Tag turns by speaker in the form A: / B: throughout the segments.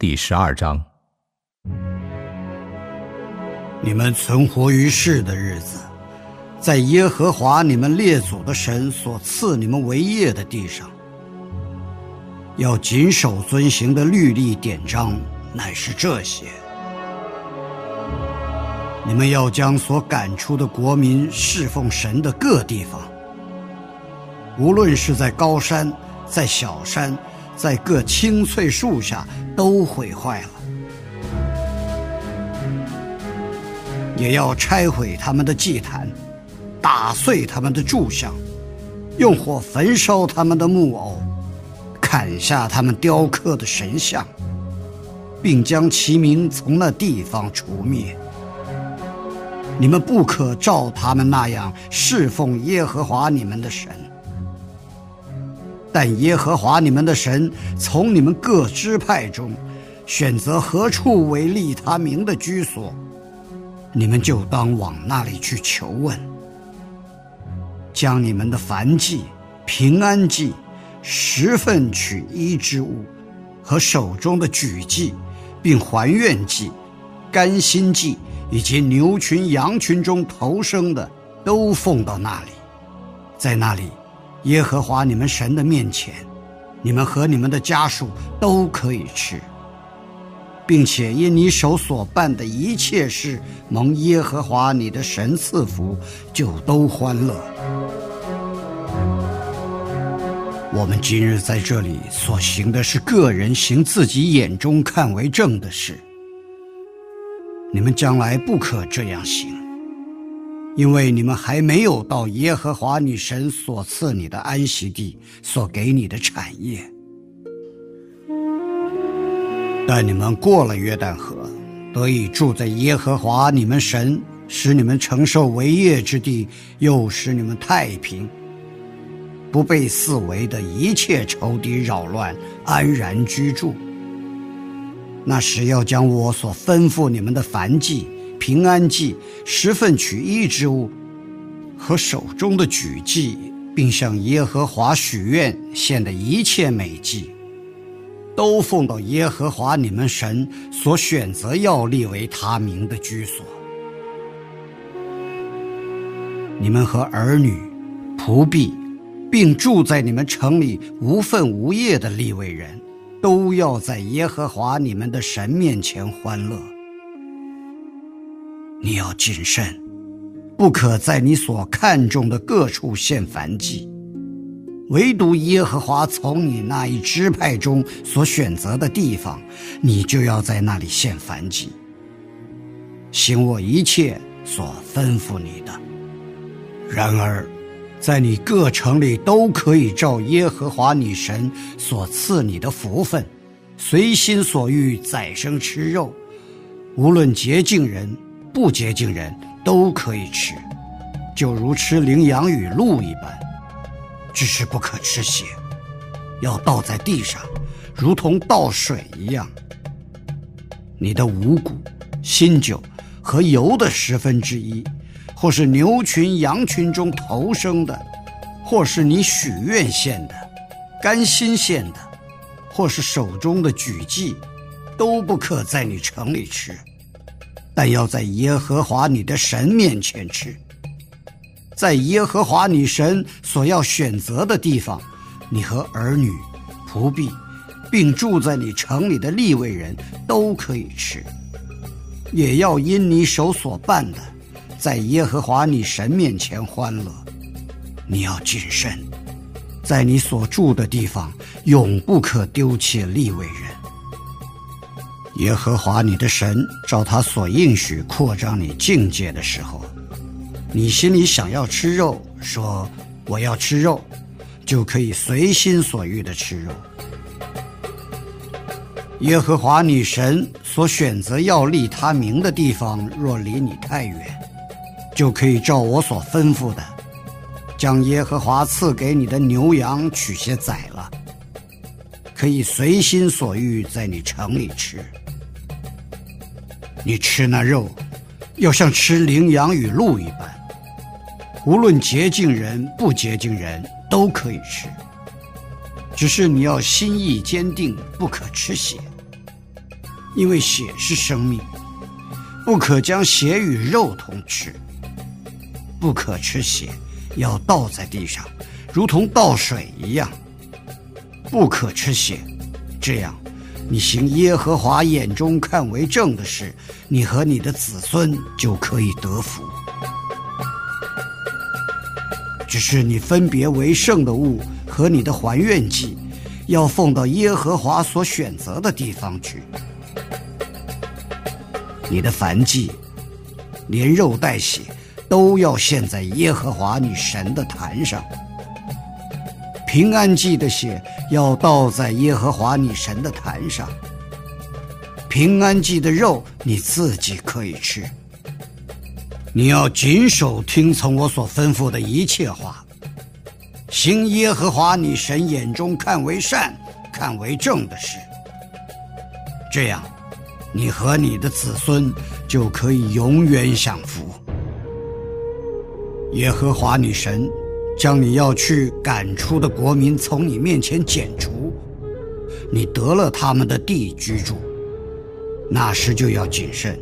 A: 第十二章，
B: 你们存活于世的日子。在耶和华你们列祖的神所赐你们为业的地上，要谨守遵行的律例典章，乃是这些：你们要将所赶出的国民侍奉神的各地方，无论是在高山、在小山、在各青翠树下，都毁坏了；也要拆毁他们的祭坛。打碎他们的柱像，用火焚烧他们的木偶，砍下他们雕刻的神像，并将其名从那地方除灭。你们不可照他们那样侍奉耶和华你们的神，但耶和华你们的神从你们各支派中选择何处为立他名的居所，你们就当往那里去求问。将你们的燔祭、平安祭、十份取一之物和手中的举祭，并还愿祭、甘心祭以及牛群、羊群中投生的，都奉到那里。在那里，耶和华你们神的面前，你们和你们的家属都可以吃。并且因你手所办的一切事，蒙耶和华你的神赐福，就都欢乐。我们今日在这里所行的是个人行自己眼中看为正的事，你们将来不可这样行，因为你们还没有到耶和华你神所赐你的安息地，所给你的产业。但你们过了约旦河，得以住在耶和华你们神使你们承受为业之地，又使你们太平，不被四围的一切仇敌扰乱，安然居住。那时要将我所吩咐你们的燔祭、平安祭、十份取一之物和手中的举祭，并向耶和华许愿献的一切美祭。都奉到耶和华你们神所选择要立为他名的居所。你们和儿女、仆婢，并住在你们城里无份无业的立位人，都要在耶和华你们的神面前欢乐。你要谨慎，不可在你所看重的各处献燔祭。唯独耶和华从你那一支派中所选择的地方，你就要在那里献燔祭，行我一切所吩咐你的。然而，在你各城里都可以照耶和华你神所赐你的福分，随心所欲宰生吃肉，无论洁净人不洁净人都可以吃，就如吃羚羊与鹿一般。只是不可吃血，要倒在地上，如同倒水一样。你的五谷、新酒和油的十分之一，或是牛群、羊群中头生的，或是你许愿献的、甘心献的，或是手中的举祭，都不可在你城里吃，但要在耶和华你的神面前吃。在耶和华女神所要选择的地方，你和儿女、仆婢，并住在你城里的利未人都可以吃，也要因你手所办的，在耶和华你神面前欢乐。你要谨慎，在你所住的地方，永不可丢弃立位人。耶和华你的神照他所应许扩张你境界的时候，你心里想要吃肉，说我要吃肉，就可以随心所欲的吃肉。耶和华女神所选择要立他名的地方，若离你太远，就可以照我所吩咐的。将耶和华赐给你的牛羊取些宰了，可以随心所欲在你城里吃。你吃那肉，要像吃羚羊与鹿一般。无论洁净人不洁净人都可以吃，只是你要心意坚定，不可吃血，因为血是生命，不可将血与肉同吃，不可吃血。要倒在地上，如同倒水一样，不可吃血。这样，你行耶和华眼中看为正的事，你和你的子孙就可以得福。只是你分别为圣的物和你的还愿祭，要奉到耶和华所选择的地方去。你的燔祭，连肉带血。都要献在耶和华你神的坛上。平安祭的血要倒在耶和华你神的坛上。平安祭的肉你自己可以吃。你要谨守听从我所吩咐的一切话，行耶和华你神眼中看为善、看为正的事。这样，你和你的子孙就可以永远享福。耶和华女神将你要去赶出的国民从你面前剪除，你得了他们的地居住，那时就要谨慎，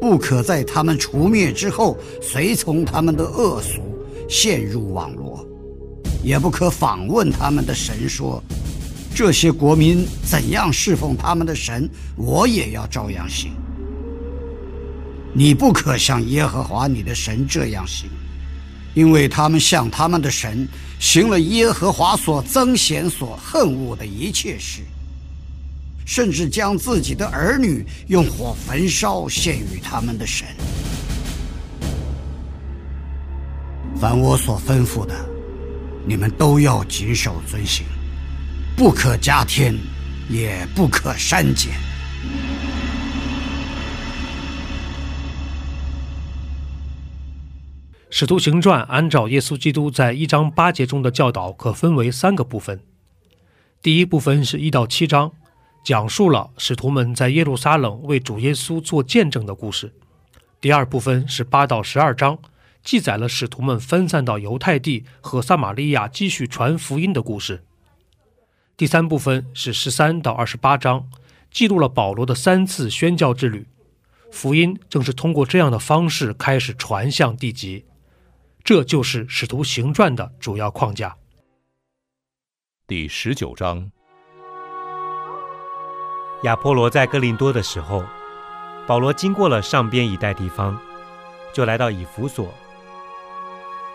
B: 不可在他们除灭之后随从他们的恶俗，陷入网罗，也不可访问他们的神说：这些国民怎样侍奉他们的神，我也要照样行。你不可像耶和华你的神这样行，因为他们向他们的神行了耶和华所憎嫌、所恨恶的一切事，甚至将自己的儿女用火焚烧献与他们的神。凡我所吩咐的，你们都要谨守遵行，不可加添，也不可删减。
C: 使徒行传按照耶稣基督在一章八节中的教导，可分为三个部分。第一部分是一到七章，讲述了使徒们在耶路撒冷为主耶稣做见证的故事。第二部分是八到十二章，记载了使徒们分散到犹太地和撒玛利亚继续传福音的故事。第三部分是十三到二十八章，记录了保罗的三次宣教之旅。福音正是通过这样的方式开始传向地极。这就是《使徒行传》的主要框架。
A: 第十九章，
D: 亚波罗在哥林多的时候，保罗经过了上边一带地方，就来到以弗所，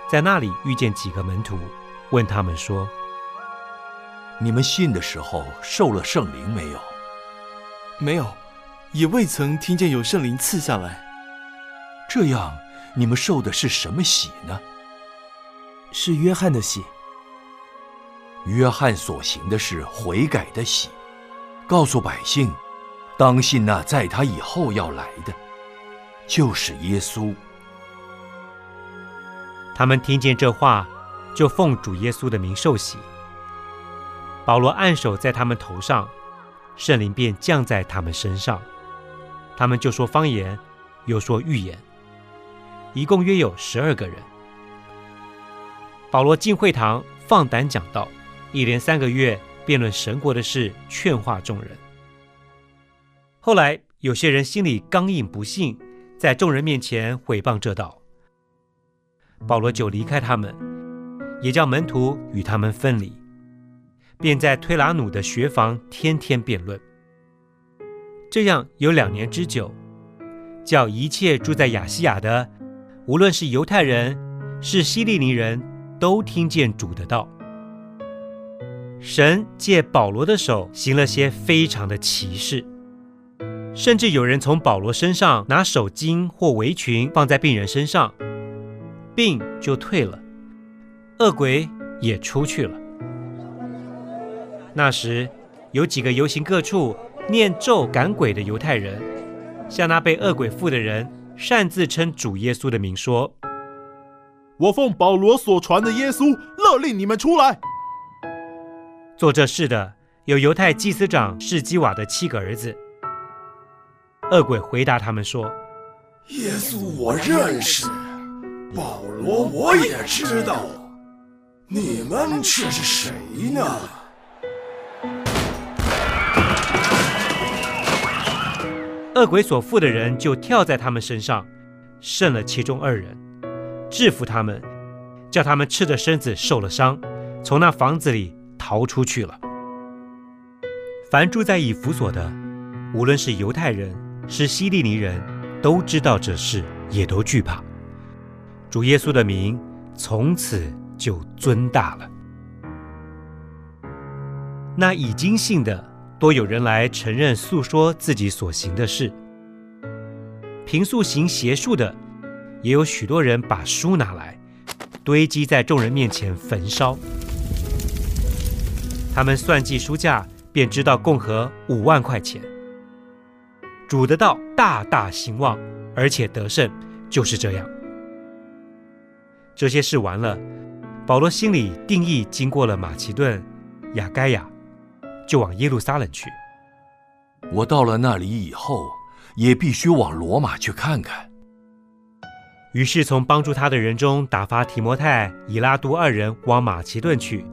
D: 在那里遇见几个门徒，问他们说：“
E: 你们信的时候受了圣灵没有？”“
F: 没有，也未曾听见有圣灵赐下来。”
E: 这样。你们受的是什么喜呢？
F: 是约翰的喜。
E: 约翰所行的是悔改的喜，告诉百姓，当信那在他以后要来的，就是耶稣。
D: 他们听见这话，就奉主耶稣的名受洗。保罗按手在他们头上，圣灵便降在他们身上，他们就说方言，又说预言。一共约有十二个人。保罗进会堂，放胆讲道，一连三个月辩论神国的事，劝化众人。后来有些人心里刚硬不信，在众人面前毁谤这道。保罗就离开他们，也叫门徒与他们分离，便在推拉努的学房天天辩论。这样有两年之久，叫一切住在亚细亚的，无论是犹太人，是希利尼人，都听见主的道。神借保罗的手行了些非常的奇事，甚至有人从保罗身上拿手巾或围裙放在病人身上，病就退了，恶鬼也出去了。那时有几个游行各处念咒赶鬼的犹太人，向那被恶鬼附的人擅自称主耶稣的名说：“
G: 我奉保罗所传的耶稣，勒令你们出来。”
D: 做这事的有犹太祭司长士基瓦的七个儿子。恶鬼回答他们说：“
H: 耶稣我认识，保罗我也知道，你们却是谁呢？”
D: 恶鬼所附的人就跳在他们身上，胜了其中二人，制服他们，叫他们赤着身子受了伤，从那房子里。逃出去了。凡住在以弗所的，无论是犹太人是希利尼人，都知道这事，也都惧怕。主耶稣的名从此就尊大了。那已经信的，多有人来承认诉说自己所行的事。平素行邪术的，也有许多人把书拿来，堆积在众人面前焚烧。他们算计书价，便知道共和五万块钱。主的道大大兴旺，而且得胜，就是这样。这些事完了，保罗心里定义，经过了马其顿、雅该亚，就往耶路撒冷去。
E: 我到了那里以后，也必须往罗马去看看。
D: 于是从帮助他的人中打发提摩太、以拉都二人往马其顿去。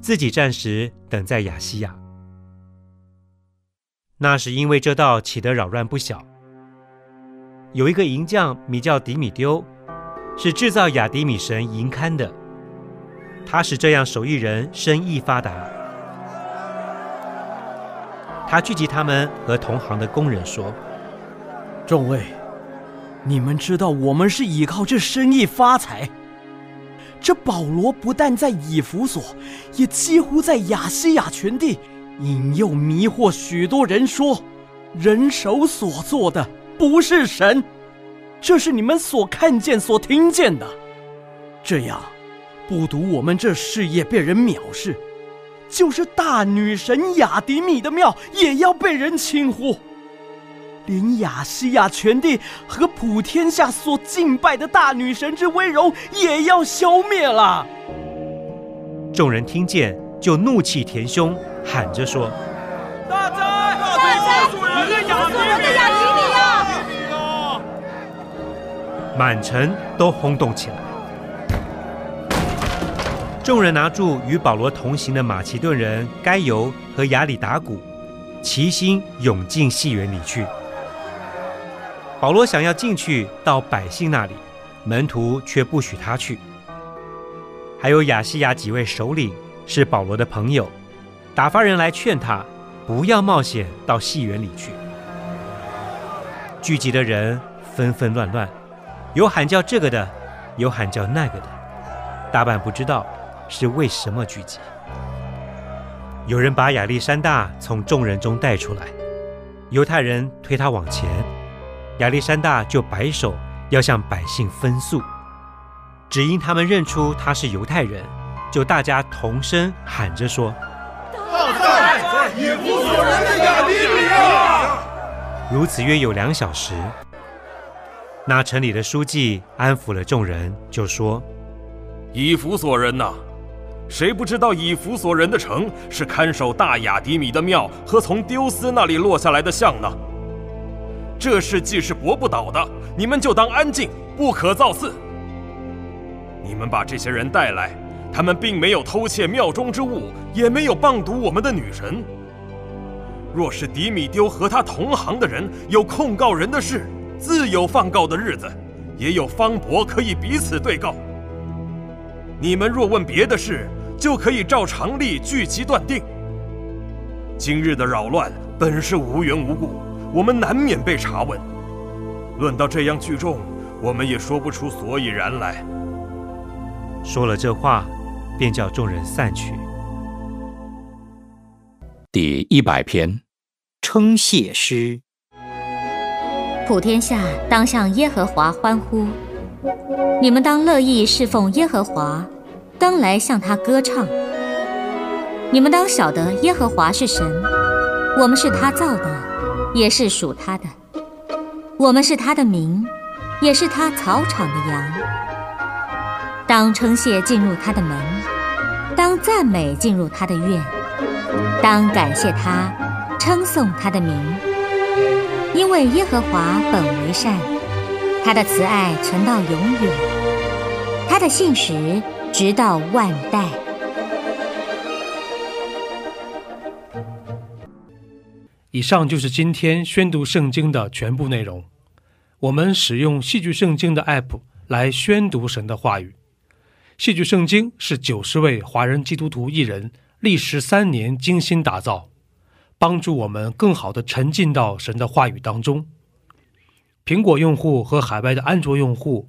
D: 自己暂时等在亚细亚，那是因为这道起得扰乱不小。有一个银匠名叫迪米丢，是制造雅迪米神银龛的，他使这样手艺人生意发达。他聚集他们和同行的工人说：“
I: 众位，你们知道我们是依靠这生意发财。”这保罗不但在以弗所，也几乎在亚细亚全地引诱迷惑许多人，说人手所做的不是神，这是你们所看见、所听见的。这样，不独我们这事业被人藐视，就是大女神雅迪米的庙也要被人轻忽。连亚细亚全地和普天下所敬拜的大女神之威荣也要消灭了。
D: 众人听见，就怒气填胸，喊着说：“
G: 大灾！大灾！你的亚
J: 迪米
G: 啊！”
D: 满城都轰动起来。众人拿住与保罗同行的马其顿人该犹和亚里达古，齐心涌进戏园里去。保罗想要进去到百姓那里，门徒却不许他去。还有亚细亚几位首领是保罗的朋友，打发人来劝他不要冒险到戏园里去。聚集的人纷纷乱乱，有喊叫这个的，有喊叫那个的，大半不知道是为什么聚集。有人把亚历山大从众人中带出来，犹太人推他往前。亚历山大就摆手要向百姓分诉，只因他们认出他是犹太人，就大家同声喊着说：“
H: 大在以弗所人的亚迪米亚！”
D: 如此约有两小时，那城里的书记安抚了众人，就说：“
K: 以弗所人呐，谁不知道以弗所人的城是看守大雅迪米的庙和从丢斯那里落下来的像呢？”这事既是驳不倒的，你们就当安静，不可造次。你们把这些人带来，他们并没有偷窃庙中之物，也没有谤读我们的女神。若是迪米丢和他同行的人有控告人的事，自有放告的日子，也有方伯可以彼此对告。你们若问别的事，就可以照常例据其断定。今日的扰乱本是无缘无故。我们难免被查问。论到这样聚众，我们也说不出所以然来。
D: 说了这话，便叫众人散去。
A: 第一百篇，
L: 称谢诗。
M: 普天下当向耶和华欢呼，你们当乐意侍奉耶和华，当来向他歌唱。你们当晓得耶和华是神，我们是他造的，也是属他的。我们是他的民，也是他草场的羊。当称谢进入他的门，当赞美进入他的院，当感谢他，称颂他的名。因为耶和华本为善，他的慈爱存到永远，他的信实直到万代。
C: 以上就是今天宣读圣经的全部内容。我们使用戏剧圣经的 App 来宣读神的话语。戏剧圣经是九十位华人基督徒艺人历时三年精心打造，帮助我们更好的沉浸到神的话语当中。苹果用户和海外的安卓用户